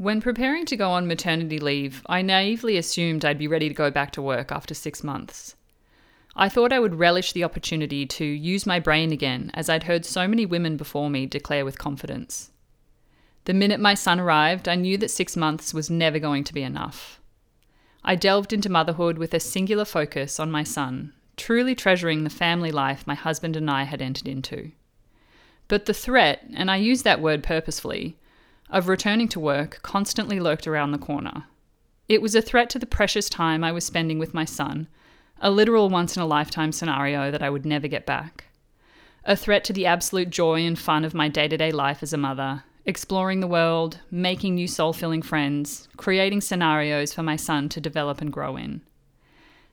When preparing to go on maternity leave, I naively assumed I'd be ready to go back to work after six months. I thought I would relish the opportunity to use my brain again, as I'd heard so many women before me declare with confidence. The minute my son arrived, I knew that six months was never going to be enough. I delved into motherhood with a singular focus on my son, truly treasuring the family life my husband and I had entered into. But the threat, and I use that word purposefully, of returning to work constantly lurked around the corner. It was a threat to the precious time I was spending with my son, a literal once in a lifetime scenario that I would never get back. A threat to the absolute joy and fun of my day to day life as a mother, exploring the world, making new soul filling friends, creating scenarios for my son to develop and grow in.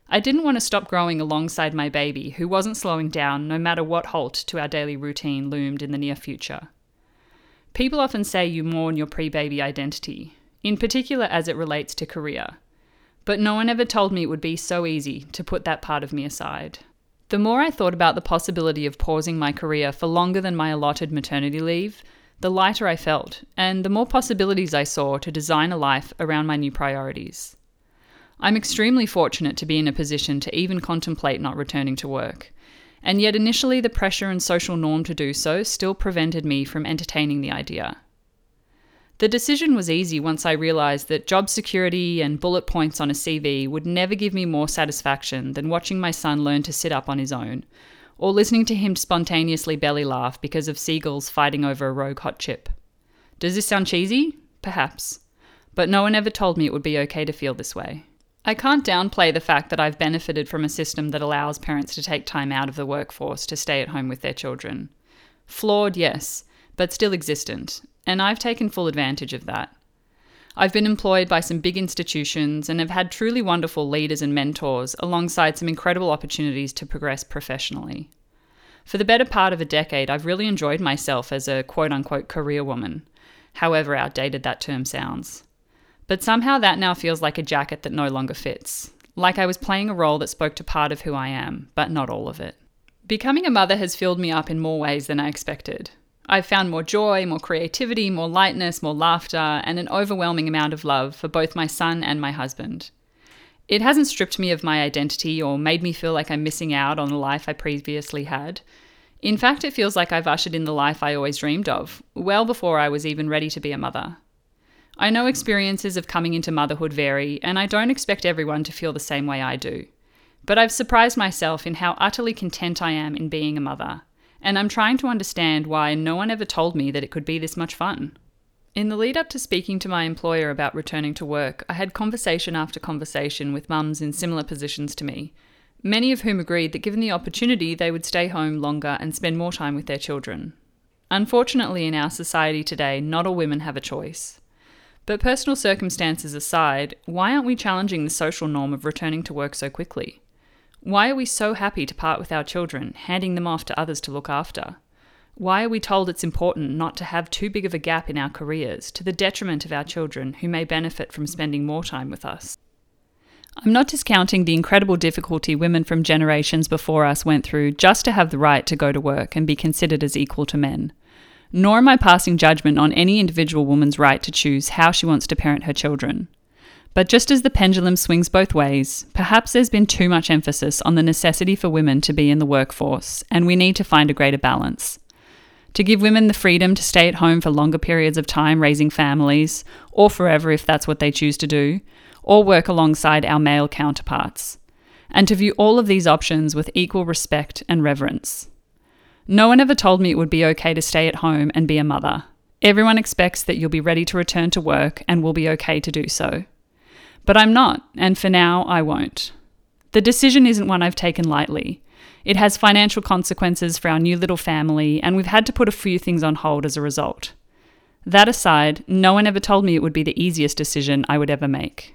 I didn't want to stop growing alongside my baby, who wasn't slowing down no matter what halt to our daily routine loomed in the near future. People often say you mourn your pre baby identity, in particular as it relates to career. But no one ever told me it would be so easy to put that part of me aside. The more I thought about the possibility of pausing my career for longer than my allotted maternity leave, the lighter I felt, and the more possibilities I saw to design a life around my new priorities. I'm extremely fortunate to be in a position to even contemplate not returning to work, and yet initially the pressure and social norm to do so still prevented me from entertaining the idea. The decision was easy once I realised that job security and bullet points on a CV would never give me more satisfaction than watching my son learn to sit up on his own, or listening to him spontaneously belly laugh because of seagulls fighting over a rogue hot chip. Does this sound cheesy? Perhaps. But no one ever told me it would be okay to feel this way. I can't downplay the fact that I've benefited from a system that allows parents to take time out of the workforce to stay at home with their children. Flawed, yes, but still existent, and I've taken full advantage of that. I've been employed by some big institutions and have had truly wonderful leaders and mentors alongside some incredible opportunities to progress professionally. For the better part of a decade, I've really enjoyed myself as a quote unquote career woman, however outdated that term sounds. But somehow that now feels like a jacket that no longer fits. Like I was playing a role that spoke to part of who I am, but not all of it. Becoming a mother has filled me up in more ways than I expected. I've found more joy, more creativity, more lightness, more laughter, and an overwhelming amount of love for both my son and my husband. It hasn't stripped me of my identity or made me feel like I'm missing out on the life I previously had. In fact, it feels like I've ushered in the life I always dreamed of, well before I was even ready to be a mother. I know experiences of coming into motherhood vary, and I don't expect everyone to feel the same way I do. But I've surprised myself in how utterly content I am in being a mother, and I'm trying to understand why no one ever told me that it could be this much fun. In the lead up to speaking to my employer about returning to work, I had conversation after conversation with mums in similar positions to me, many of whom agreed that given the opportunity, they would stay home longer and spend more time with their children. Unfortunately, in our society today, not all women have a choice. But personal circumstances aside, why aren't we challenging the social norm of returning to work so quickly? Why are we so happy to part with our children, handing them off to others to look after? Why are we told it's important not to have too big of a gap in our careers, to the detriment of our children who may benefit from spending more time with us? I'm not discounting the incredible difficulty women from generations before us went through just to have the right to go to work and be considered as equal to men nor am I passing judgment on any individual woman's right to choose how she wants to parent her children. But just as the pendulum swings both ways, perhaps there's been too much emphasis on the necessity for women to be in the workforce, and we need to find a greater balance. To give women the freedom to stay at home for longer periods of time raising families, or forever if that's what they choose to do, or work alongside our male counterparts. And to view all of these options with equal respect and reverence. No one ever told me it would be okay to stay at home and be a mother. Everyone expects that you'll be ready to return to work and will be okay to do so. But I'm not, and for now, I won't. The decision isn't one I've taken lightly. It has financial consequences for our new little family, and we've had to put a few things on hold as a result. That aside, no one ever told me it would be the easiest decision I would ever make.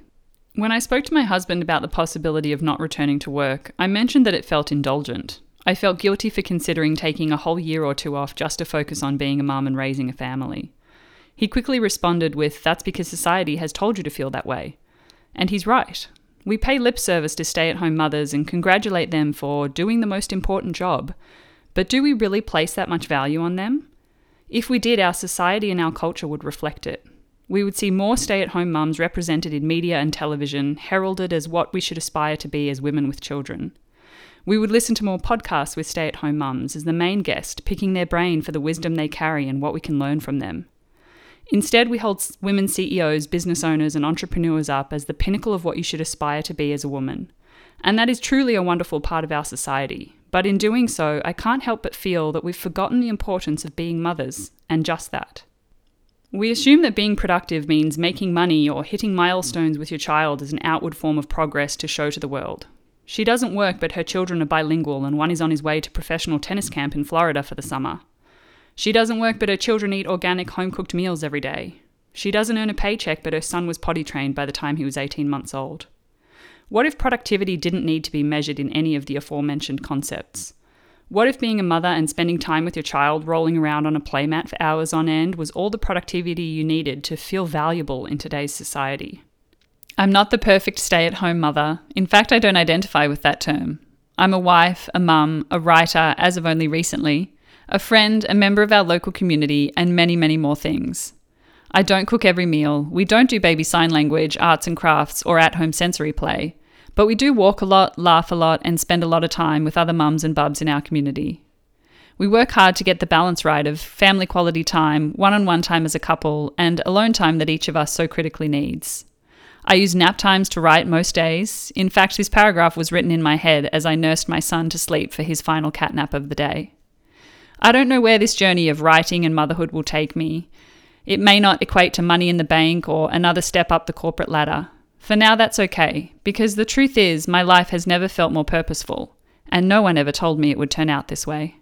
When I spoke to my husband about the possibility of not returning to work, I mentioned that it felt indulgent. I felt guilty for considering taking a whole year or two off just to focus on being a mum and raising a family. He quickly responded with, That's because society has told you to feel that way. And he's right. We pay lip service to stay at home mothers and congratulate them for doing the most important job. But do we really place that much value on them? If we did, our society and our culture would reflect it. We would see more stay at home mums represented in media and television, heralded as what we should aspire to be as women with children. We would listen to more podcasts with stay at home mums as the main guest, picking their brain for the wisdom they carry and what we can learn from them. Instead, we hold women CEOs, business owners, and entrepreneurs up as the pinnacle of what you should aspire to be as a woman. And that is truly a wonderful part of our society. But in doing so, I can't help but feel that we've forgotten the importance of being mothers, and just that. We assume that being productive means making money or hitting milestones with your child as an outward form of progress to show to the world. She doesn't work, but her children are bilingual, and one is on his way to professional tennis camp in Florida for the summer. She doesn't work, but her children eat organic home cooked meals every day. She doesn't earn a paycheck, but her son was potty trained by the time he was 18 months old. What if productivity didn't need to be measured in any of the aforementioned concepts? What if being a mother and spending time with your child rolling around on a playmat for hours on end was all the productivity you needed to feel valuable in today's society? I'm not the perfect stay at home mother. In fact, I don't identify with that term. I'm a wife, a mum, a writer, as of only recently, a friend, a member of our local community, and many, many more things. I don't cook every meal. We don't do baby sign language, arts and crafts, or at home sensory play. But we do walk a lot, laugh a lot, and spend a lot of time with other mums and bubs in our community. We work hard to get the balance right of family quality time, one on one time as a couple, and alone time that each of us so critically needs. I use nap times to write most days. In fact, this paragraph was written in my head as I nursed my son to sleep for his final catnap of the day. I don't know where this journey of writing and motherhood will take me. It may not equate to money in the bank or another step up the corporate ladder. For now, that's okay, because the truth is, my life has never felt more purposeful, and no one ever told me it would turn out this way.